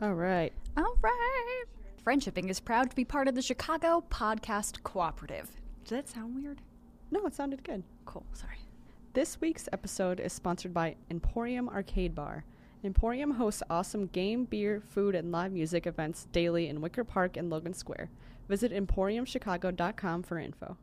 All right. All right. Friendshipping is proud to be part of the Chicago Podcast Cooperative. Does that sound weird? No, it sounded good. Cool. Sorry. This week's episode is sponsored by Emporium Arcade Bar. Emporium hosts awesome game, beer, food, and live music events daily in Wicker Park and Logan Square. Visit emporiumchicago.com for info.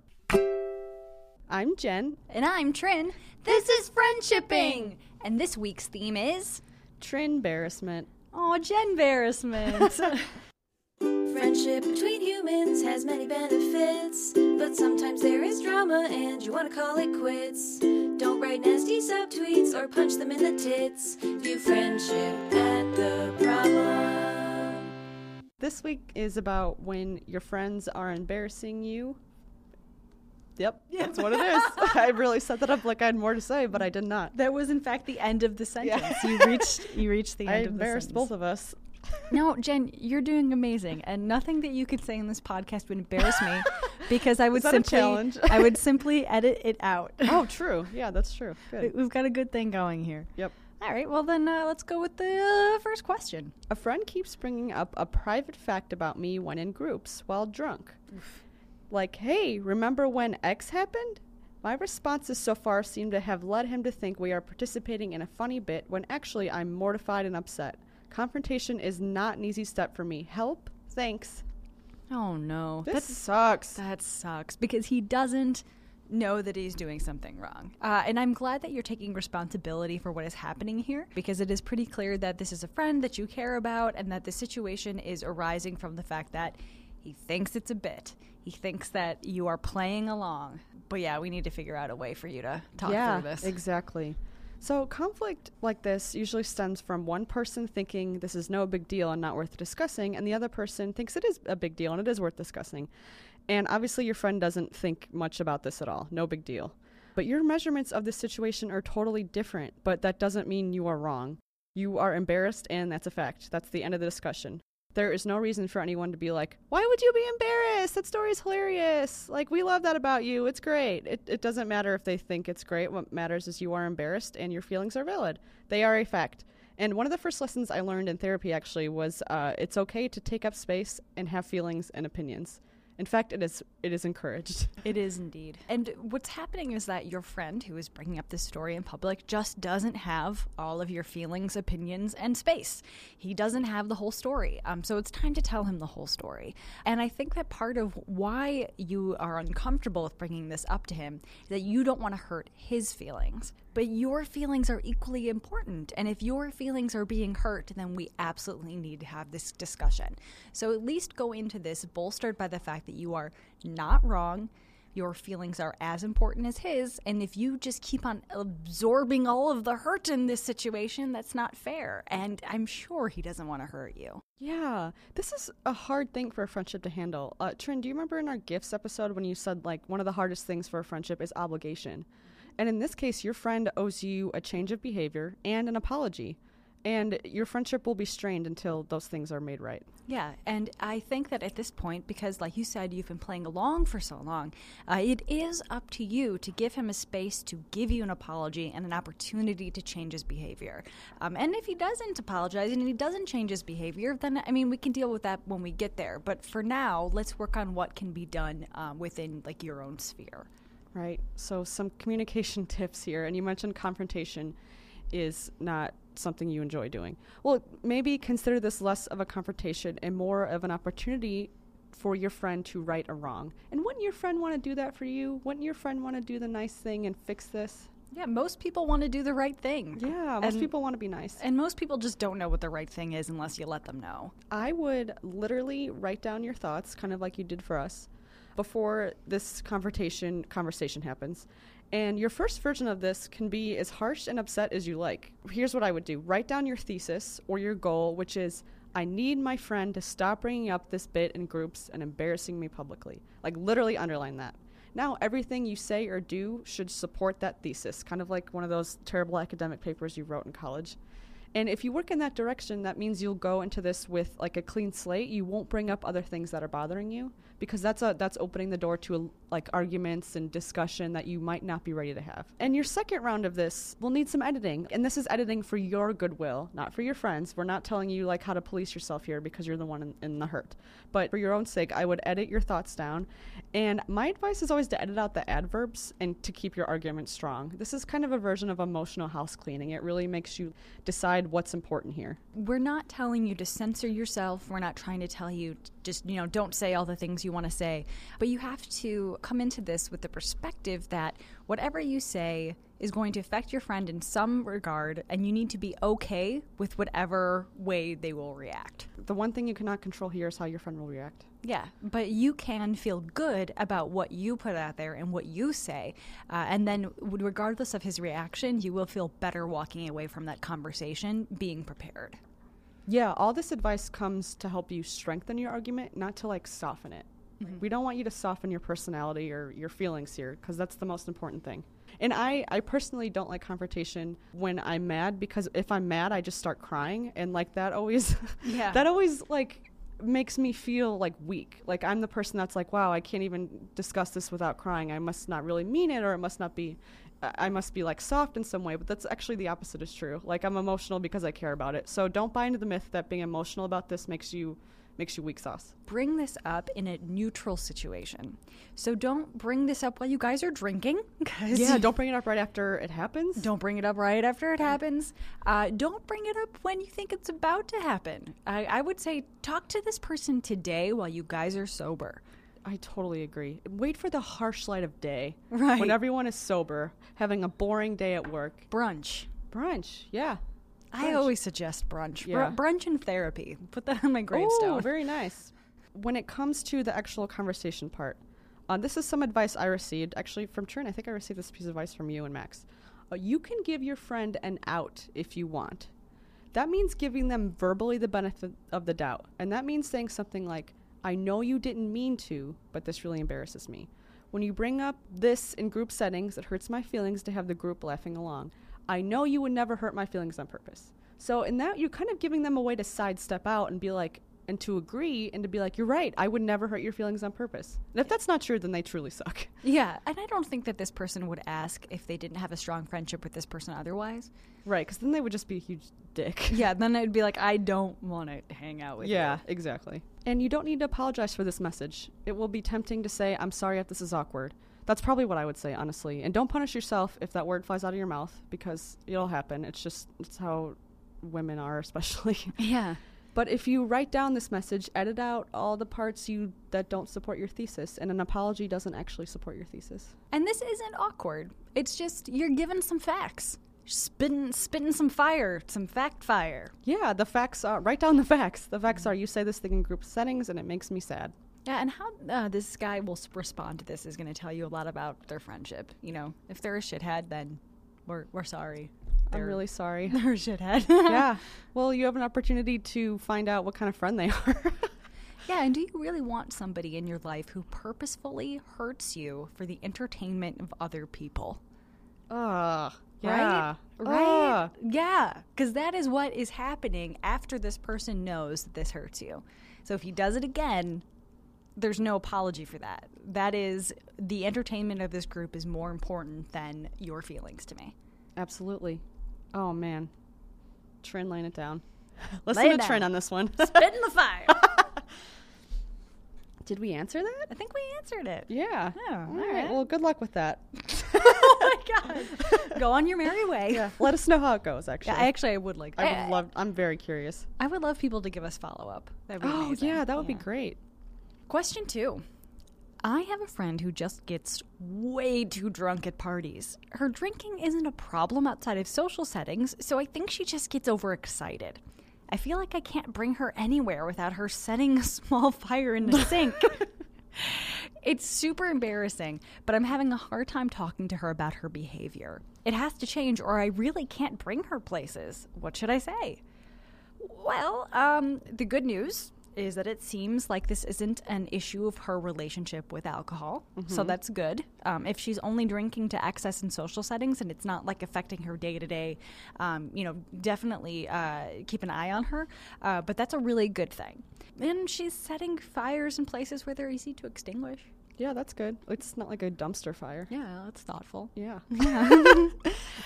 I'm Jenn. And I'm Trin. This is Friendshipping. And this week's theme is Trin embarrassment. Oh, Jenn embarrassment. Friendship between humans has many benefits, but sometimes there is drama and you want to call it quits. Don't write nasty subtweets or punch them in the tits. View friendship at the problem. This week is about when your friends are embarrassing you. Yep, that's what it is. I really set that up like I had more to say, but I did not. that was in fact the end of the sentence. Yeah. You reached you reached the I end of the embarrassed sentence. both of us. No, Jenn, you're doing amazing, and nothing that you could say in this podcast would embarrass me, because I would simply, challenge? I would simply edit it out. Oh, true. Yeah, that's true. Good. We've got a good thing going here. Yep. All right, well then uh, let's go with the uh, first question. A friend keeps bringing up a private fact about me when in groups while drunk. Like, hey, remember when X happened? My responses so far seem to have led him to think we are participating in a funny bit when actually I'm mortified and upset. Confrontation is not an easy step for me. Help? Thanks. Oh no, This That's- sucks. that sucks because he doesn't know that he's doing something wrong. Uh, and I'm glad that you're taking responsibility for what is happening here because it is pretty clear that this is a friend that you care about and that the situation is arising from the fact that he thinks it's a bit. He thinks that you are playing along. But yeah, we need to figure out a way for you to talk yeah, through this. exactly. So, conflict like this usually stems from one person thinking this is no big deal and not worth discussing, and the other person thinks it is a big deal and it is worth discussing. And obviously, your friend doesn't think much about this at all. No big deal. But your measurements of the situation are totally different, but that doesn't mean you are wrong. You are embarrassed, and that's a fact. That's the end of the discussion. There is no reason for anyone to be like, why would you be embarrassed? That story is hilarious. Like, we love that about you. It's great. It, it doesn't matter if they think it's great. What matters is you are embarrassed and your feelings are valid. They are a fact. And one of the first lessons I learned in therapy actually was uh, it's okay to take up space and have feelings and opinions. In fact, it is it is encouraged. It is indeed. And what's happening is that your friend who is bringing up this story in public just doesn't have all of your feelings, opinions, and space. He doesn't have the whole story. Um, so it's time to tell him the whole story. And I think that part of why you are uncomfortable with bringing this up to him is that you don't want to hurt his feelings. But your feelings are equally important. And if your feelings are being hurt, then we absolutely need to have this discussion. So at least go into this bolstered by the fact that you are not wrong. Your feelings are as important as his. And if you just keep on absorbing all of the hurt in this situation, that's not fair. And I'm sure he doesn't want to hurt you. Yeah, this is a hard thing for a friendship to handle. Uh, Trin, do you remember in our gifts episode when you said like one of the hardest things for a friendship is obligation? And in this case, your friend owes you a change of behavior and an apology. And your friendship will be strained until those things are made right. Yeah, and I think that at this point, because like you said, you've been playing along for so long, uh, it is up to you to give him a space to give you an apology and an opportunity to change his behavior. Um, and if he doesn't apologize and he doesn't change his behavior, then I mean we can deal with that when we get there. But for now, let's work on what can be done um, within like your own sphere. Right. So some communication tips here, and you mentioned confrontation is not something you enjoy doing. Well, maybe consider this less of a confrontation and more of an opportunity for your friend to right a wrong. And wouldn't your friend want to do that for you? Wouldn't your friend want to do the nice thing and fix this? Yeah, most people want to do the right thing. Yeah, most And- people want to be nice. And most people just don't know what the right thing is unless you let them know. I would literally write down your thoughts, kind of like you did for us, before this confrontation conversation happens. And your first version of this can be as harsh and upset as you like. Here's what I would do write down your thesis or your goal, which is I need my friend to stop bringing up this bit in groups and embarrassing me publicly. Like, literally underline that. Now, everything you say or do should support that thesis, kind of like one of those terrible academic papers you wrote in college. And if you work in that direction, that means you'll go into this with like a clean slate. You won't bring up other things that are bothering you because that's a that's opening the door to like arguments and discussion that you might not be ready to have. And your second round of this will need some editing. And this is editing for your goodwill, not for your friends. We're not telling you like how to police yourself here because you're the one in, in the hurt. But for your own sake, I would edit your thoughts down. And my advice is always to edit out the adverbs and to keep your argument strong. This is kind of a version of emotional house cleaning. It really makes you decide what's important here. We're not telling you to censor yourself. We're not trying to tell you just, you know, don't say all the things you want to say. But you have to come into this with the perspective that whatever you say is going to affect your friend in some regard, and you need to be okay with whatever way they will react. The one thing you cannot control here is how your friend will react. Yeah, but you can feel good about what you put out there and what you say. Uh, and then, regardless of his reaction, you will feel better walking away from that conversation being prepared. Yeah, all this advice comes to help you strengthen your argument, not to like soften it. Mm-hmm. We don't want you to soften your personality or your feelings here because that's the most important thing. And I, I personally don't like confrontation when I'm mad because if I'm mad, I just start crying, and like that always, yeah, that always like makes me feel like weak. Like I'm the person that's like, wow, I can't even discuss this without crying. I must not really mean it, or it must not be. I must be like soft in some way, but that's actually the opposite is true. Like I'm emotional because I care about it. So don't buy into the myth that being emotional about this makes you makes you weak sauce. Bring this up in a neutral situation. So don't bring this up while you guys are drinking. yeah, don't bring it up right after it happens. Don't bring it up right after it happens. Uh, don't bring it up when you think it's about to happen. I, I would say talk to this person today while you guys are sober. I totally agree. Wait for the harsh light of day. Right. When everyone is sober, having a boring day at work. Brunch. Brunch, yeah. I always suggest brunch. Yeah. Br- brunch and therapy. Put that on my gravestone. Oh, very nice. When it comes to the actual conversation part, uh, this is some advice I received actually from Trin. I think I received this piece of advice from you and Max. Uh, you can give your friend an out if you want. That means giving them verbally the benefit of the doubt. And that means saying something like, I know you didn't mean to, but this really embarrasses me. When you bring up this in group settings, it hurts my feelings to have the group laughing along. I know you would never hurt my feelings on purpose. So in that, you're kind of giving them a way to sidestep out and be like, and to agree and to be like, you're right, I would never hurt your feelings on purpose. And if that's not true, then they truly suck. Yeah, and I don't think that this person would ask if they didn't have a strong friendship with this person otherwise. Right, because then they would just be a huge dick. Yeah, then I'd be like, I don't want to hang out with yeah, you. Yeah, exactly. And you don't need to apologize for this message. It will be tempting to say, I'm sorry if this is awkward. That's probably what I would say, honestly. And don't punish yourself if that word flies out of your mouth because it'll happen. It's just, it's how women are, especially. Yeah. But if you write down this message, edit out all the parts you that don't support your thesis, and an apology doesn't actually support your thesis. And this isn't awkward. It's just you're given some facts. Spitting, spitting some fire, some fact fire. Yeah, the facts are. Write down the facts. The facts mm. are you say this thing in group settings, and it makes me sad. Yeah, and how uh, this guy will respond to this is going to tell you a lot about their friendship. You know, if they're a shithead, then we're we're sorry. I'm They're- really sorry. they're a shithead. yeah. Well, you have an opportunity to find out what kind of friend they are. Yeah, and do you really want somebody in your life who purposefully hurts you for the entertainment of other people? Ugh. Right? Yeah. Right? Ugh. Yeah, because that is what is happening after this person knows that this hurts you. So if he does it again, there's no apology for that. That is the entertainment of this group is more important than your feelings to me. Absolutely. Oh man. Trin laying it down. Listen Lay to it Trin on this one. Spit in the fire. Did we answer that? I think we answered it. Yeah. Oh, all right. right. Well, good luck with that. oh my god. Go on your merry way. Yeah. Let us know how it goes. Actually. Yeah, I actually I would like I would love. I'm very curious. I would love people to give us follow up. Oh amazing. yeah, that would be great. Question two. I have a friend who just gets way too drunk at parties. Her drinking isn't a problem outside of social settings, so I think she just gets overexcited. I feel like I can't bring her anywhere without her setting a small fire in the sink. it's super embarrassing, but I'm having a hard time talking to her about her behavior. It has to change, or I really can't bring her places. What should I say? Well, um, the good news is that it seems like this isn't an issue of her relationship with alcohol. So that's good. Um, if she's only drinking to access in social settings and it's not like affecting her day to day, um, you know, definitely uh, keep an eye on her. Uh, but that's a really good thing. And she's setting fires in places where they're easy to extinguish. Yeah, that's good. It's not like a dumpster fire. Yeah, that's thoughtful. Yeah. Yeah.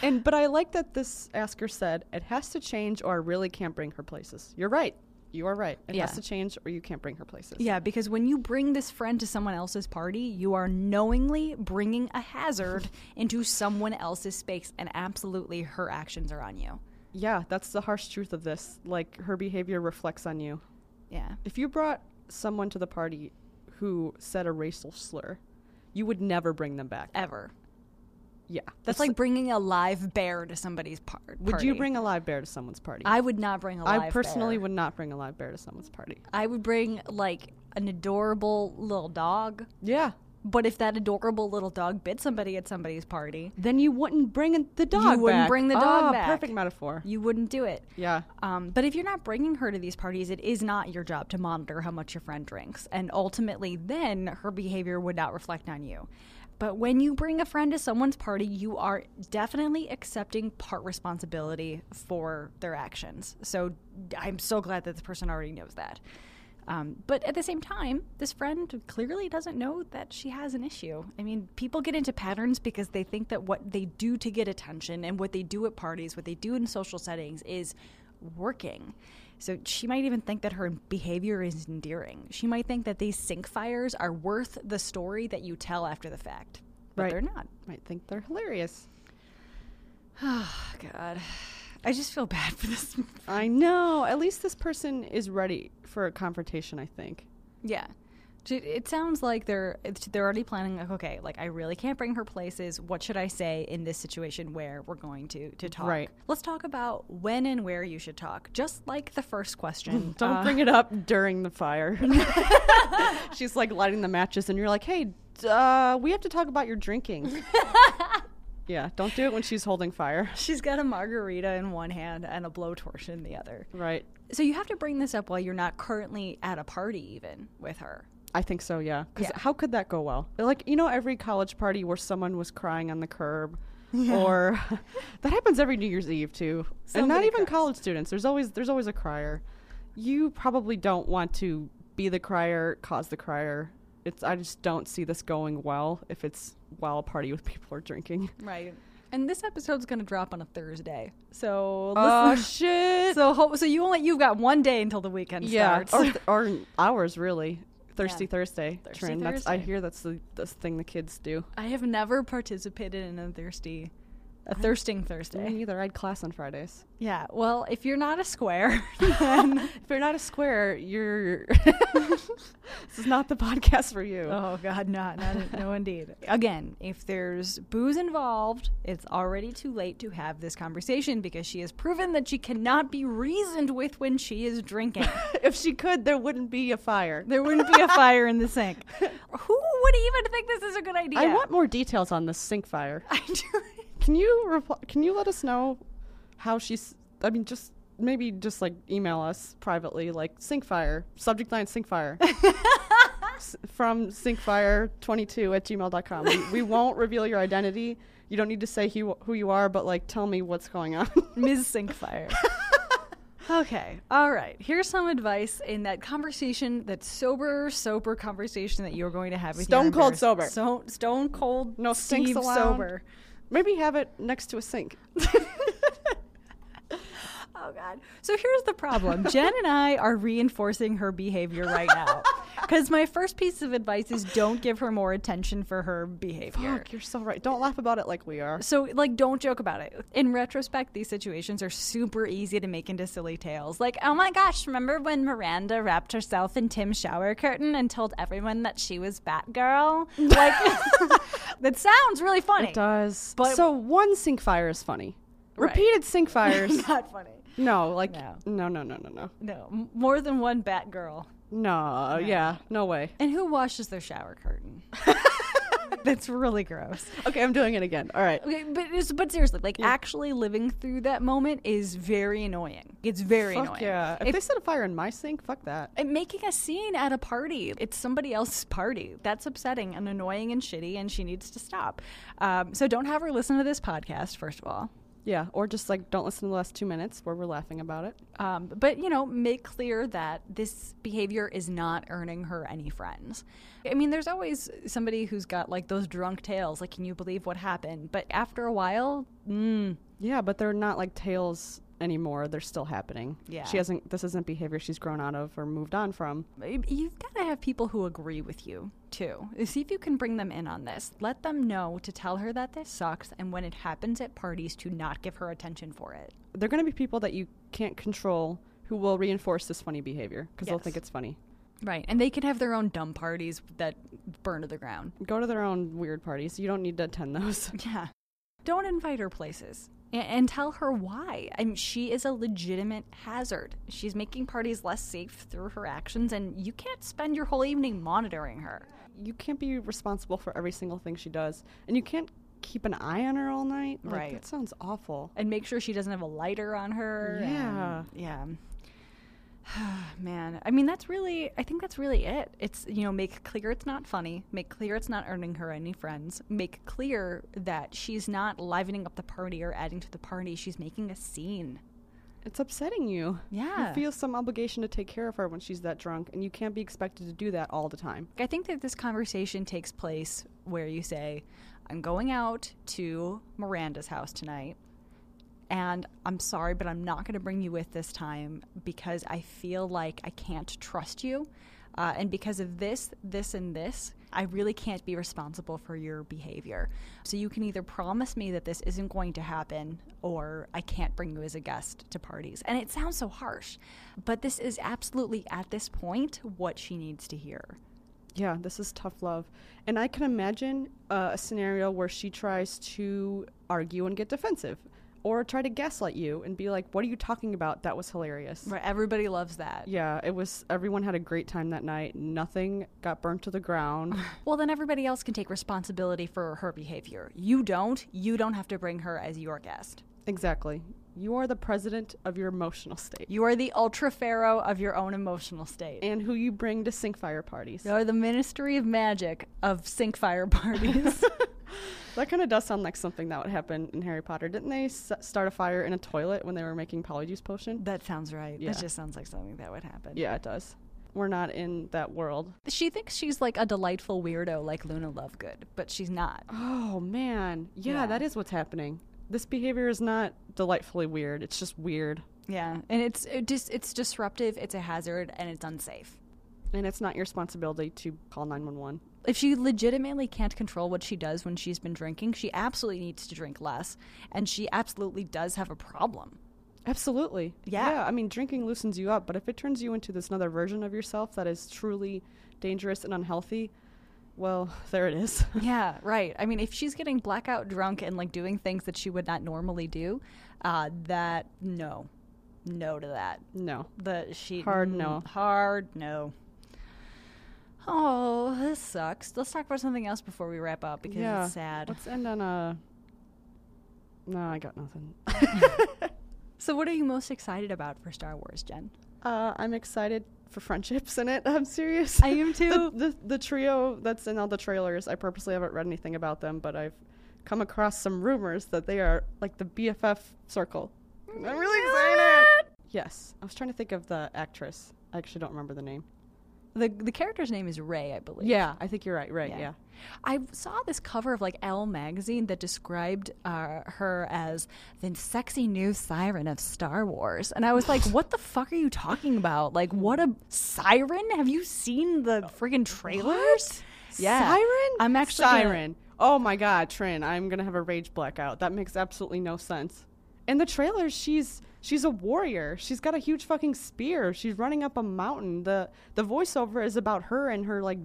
and but I like that this asker said it has to change or I really can't bring her places. You're right. You are right. It Yeah. has to change or you can't bring her places. Yeah, because when you bring this friend to someone else's party, you are knowingly bringing a hazard into someone else's space, and absolutely her actions are on you. Yeah, that's the harsh truth of this. Like her behavior reflects on you. Yeah. If you brought someone to the party who said a racial slur, you would never bring them back. Ever. Yeah. That's It's- like bringing a live bear to somebody's par- party. Would you bring a live bear to someone's party? I would not bring a live I personally bear. would not bring a live bear to someone's party. I would bring like an adorable little dog. Yeah. But if that adorable little dog bit somebody at somebody's party, Then you wouldn't bring the dog You wouldn't bring the dog Ah, back. Perfect metaphor. you wouldn't do it. Yeah. Um, but if you're not bringing her to these parties, it is not your job to monitor how much your friend drinks. And ultimately, then her behavior would not reflect on you. But when you bring a friend to someone's party, you are definitely accepting part responsibility for their actions. So I'm so glad that the person already knows that. Um, but at the same time, this friend clearly doesn't know that she has an issue. I mean, people get into patterns because they think that what they do to get attention and what they do at parties, what they do in social settings is working. So she might even think that her behavior is endearing. She might think that these sink fires are worth the story that you tell after the fact. But Right. they're not. Might think they're hilarious. Oh, God. I just feel bad for this. I know. At least this person is ready for a confrontation, I think. Yeah. It- sounds like they're they're already planning like okay like I really can't bring her places what should I say in this situation where we're going to to talk Right. let's talk about when and where you should talk just like the first question Don't Uh, bring it up during the fire. She's like lighting the matches, and you're like, hey, uh, we have to talk about your drinking. yeah, don't do it when she's holding fire. she's got a margarita in one hand and a blowtorch in the other Right. so you have to bring this up while you're not currently at a party even with her I think so, yeah. Because Yeah. how could that go well? Like, you know, every college party where someone was crying on the curb. Or that happens every New Year's Eve too, and not even cries. college students. There's always there's always a crier. You probably don't want to be the crier, cause the crier. It's I just don't see this going well if it's while a party with people are drinking. right and this episode's gonna drop on a Thursday so Oh listen shit! so ho- so you only you've got one day until the weekend yeah, starts or, th- or hours really. Thirsty Yeah. Thursday. Thirsty Trin. That's I hear that's the this thing the kids do. I have never participated in a thirsty, a thirsting Me Thursday. neither. I had class on Fridays. Yeah. Well, if you're not a square, then If you're not a square, you're. this is not the podcast for you. oh god, not not no indeed. Again, if there's booze involved, it's already too late to have this conversation because she has proven that she cannot be reasoned with when she is drinking. if she could, there wouldn't be a fire. there wouldn't be a fire in the sink. Who would even think this is a good idea? I want more details on this sink fire. I do. Can you reply? Can you let us know how she's? I mean, just maybe just like email us privately, like sink fire subject line sink fire. S- From sinkfire22 at gmail.com. We, we won't reveal your identity. You don't need to say who, who you are, but like tell me what's going on. Ms. Sinkfire. okay, all right. Here's some advice in that conversation, that sober, sober conversation that you're going to have with Stone your cold sober. So, stone cold, No Steve sober. Maybe have it next to a sink. Oh God. So here's the problem. Jenn and I are reinforcing her behavior right now. Because my first piece of advice is don't give her more attention for her behavior. Fuck, you're so right. Don't laugh about it like we are. So, like, don't joke about it. In retrospect, these situations are super easy to make into silly tales. Like, oh my gosh, remember when Miranda wrapped herself in Tim's shower curtain and told everyone that she was Batgirl? Like, that sounds really funny. It does. But- so one sink fire is funny. Right. Repeated sink fires. Not funny. no, like No. no, no, no, no, no, No, more than one Batgirl. No. Yeah, no way. And who washes their shower curtain? That's really gross. Okay, I'm doing it again. All right. Okay, but it's, but seriously, like actually living through that moment is very annoying. It's very Fuck annoying. yeah. If, If- they set a fire in my sink, fuck that. and making a scene at a party. It's somebody else's party. That's upsetting and annoying and shitty, and she needs to stop. Um, so don't have her listen to this podcast, first of all. Yeah, or just like don't listen to the last two minutes where we're laughing about it. Um, but, you know, make clear that this behavior is not earning her any friends. I mean, there's always somebody who's got like those drunk tales, like, can you believe what happened? But after a while, mm, Yeah, but they're not like tales anymore. They're still happening. Yeah. She hasn't this isn't behavior she's grown out of or moved on from. you've got to have people who agree with you too. See if you can bring them in on this. Let them know to tell her that this sucks, and when it happens at parties, to not give her attention for it. They're going to be people that you can't control who will reinforce this funny behavior because they'll think it's funny. Right, and they can have their own dumb parties that burn to the ground. Go to their own weird parties. You don't need to attend those. Yeah, don't invite her places. And tell her why. I mean, she is a legitimate hazard. She's making parties less safe through her actions, and you can't spend your whole evening monitoring her. you can't be responsible for every single thing she does, and you can't keep an eye on her all night. Like, Right. That sounds awful. and make sure she doesn't have a lighter on her. Yeah. yeah. Man, I mean that's really I think that's really it. It's you know, make clear it's not funny, make clear it's not earning her any friends, make clear that she's not livening up the party or adding to the party, she's making a scene. It's upsetting you. Yeah. You feel some obligation to take care of her when she's that drunk, and you can't be expected to do that all the time. I think that this conversation takes place where you say, I'm going out to Miranda's house tonight. And I'm sorry, but I'm not going to bring you with this time because I feel like I can't trust you. Uh, and because of this, this, and this, I really can't be responsible for your behavior. So you can either promise me that this isn't going to happen or I can't bring you as a guest to parties. And it sounds so harsh, but this is absolutely at this point what she needs to hear. Yeah, this is tough love. And I can imagine uh, a scenario where she tries to argue and get defensive or try to gaslight you and be like, What are you talking about? That was hilarious. Right, everybody loves that. Yeah, it was, everyone had a great time that night. Nothing got burnt to the ground. Well, then everybody else can take responsibility for her behavior. You don't. You don't have to bring her as your guest. exactly. You are the president of your emotional state You are the ultra pharaoh of your own emotional state. and who you bring to sink fire parties. You are the ministry of magic of sink fire parties. That kind of does sound like something that would happen in Harry Potter. Didn't they s- start a fire in a toilet when they were making polyjuice potion? that sounds right. Yeah. That just sounds like something that would happen. Yeah, it does. We're not in that world. She thinks she's like a delightful weirdo like Luna Lovegood, but she's not. Oh man, yeah, Yeah. that is what's happening. This behavior is not delightfully weird. It's just weird, Yeah, and it's it dis- it's disruptive, it's a hazard, and it's unsafe. and it's not your responsibility to call nine one one. If she legitimately can't control what she does when she's been drinking, she absolutely needs to drink less. And she absolutely does have a problem. Absolutely. Yeah. I mean, drinking loosens you up, but if it turns you into this another version of yourself that is truly dangerous and unhealthy, well, there it is. Yeah, right. I mean, if she's getting blackout drunk and like doing things that she would not normally do, uh, that no, no to that. no. The she Hard mm, no. hard no. Oh, this sucks. Let's talk about something else before we wrap up because yeah. it's sad. Let's end on a. No, I got nothing. So, what are you most excited about for Star Wars, Jenn? Uh, I'm excited for friendships in it. I'm serious. I am too. the, the the trio that's in all the trailers. I purposely haven't read anything about them, but I've come across some rumors that they are like the BFF circle. I'm really excited. Yes, I was trying to think of the actress. I actually don't remember the name. The the character's name is Rey, I believe. Yeah, I think you're right. Right. Yeah. I saw this cover of like Elle magazine that described uh, her as the sexy new siren of Star Wars, and I was like, "What the fuck are you talking about? Like, what a siren? Have you seen the friggin' trailers? Yeah, Siren. I'm actually gonna- Siren. Oh my God, Trin! I'm gonna have a rage blackout. That makes absolutely no sense. In the trailers, she's she's a warrior. She's got a huge fucking spear. She's running up a mountain. the The voiceover is about her and her like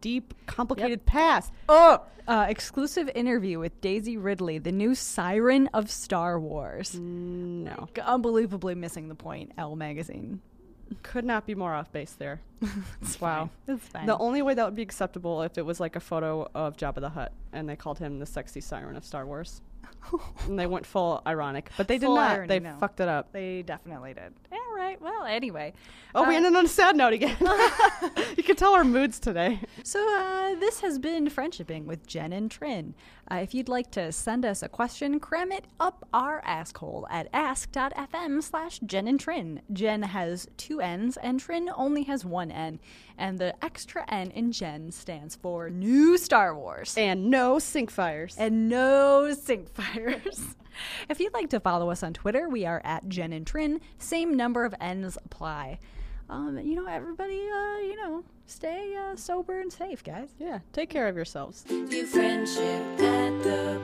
deep, complicated past. Oh, uh, exclusive interview with Daisy Ridley, the new siren of Star Wars. No. Unbelievably missing the point. Elle magazine. Could not be more off base there. It's Wow. fine. It's fine. The only way that would be acceptable if it was like a photo of Jabba the Hutt and they called him the sexy siren of Star Wars. and they went full ironic, but they did not. irony, they no. fucked it up. they definitely did. All right. Well, anyway. Oh, we Uh, ended on a sad note again. you can tell our moods today. So, uh, this has been Friendshipping with Jenn and Trin. Uh, if you'd like to send us a question, cram it up our asshole at ask.fm slash Jenn and Trin. Jenn has two N's and Trin only has one N. And the extra N in Jenn stands for New Star Wars. And no sink fires. and no sync fires. if you'd like to follow us on Twitter, we are at Jenn and Trin. Same number of N's apply. Um, you know, everybody, uh, you know, stay uh, sober and safe, guys. yeah, take care of yourselves. Do friendship at the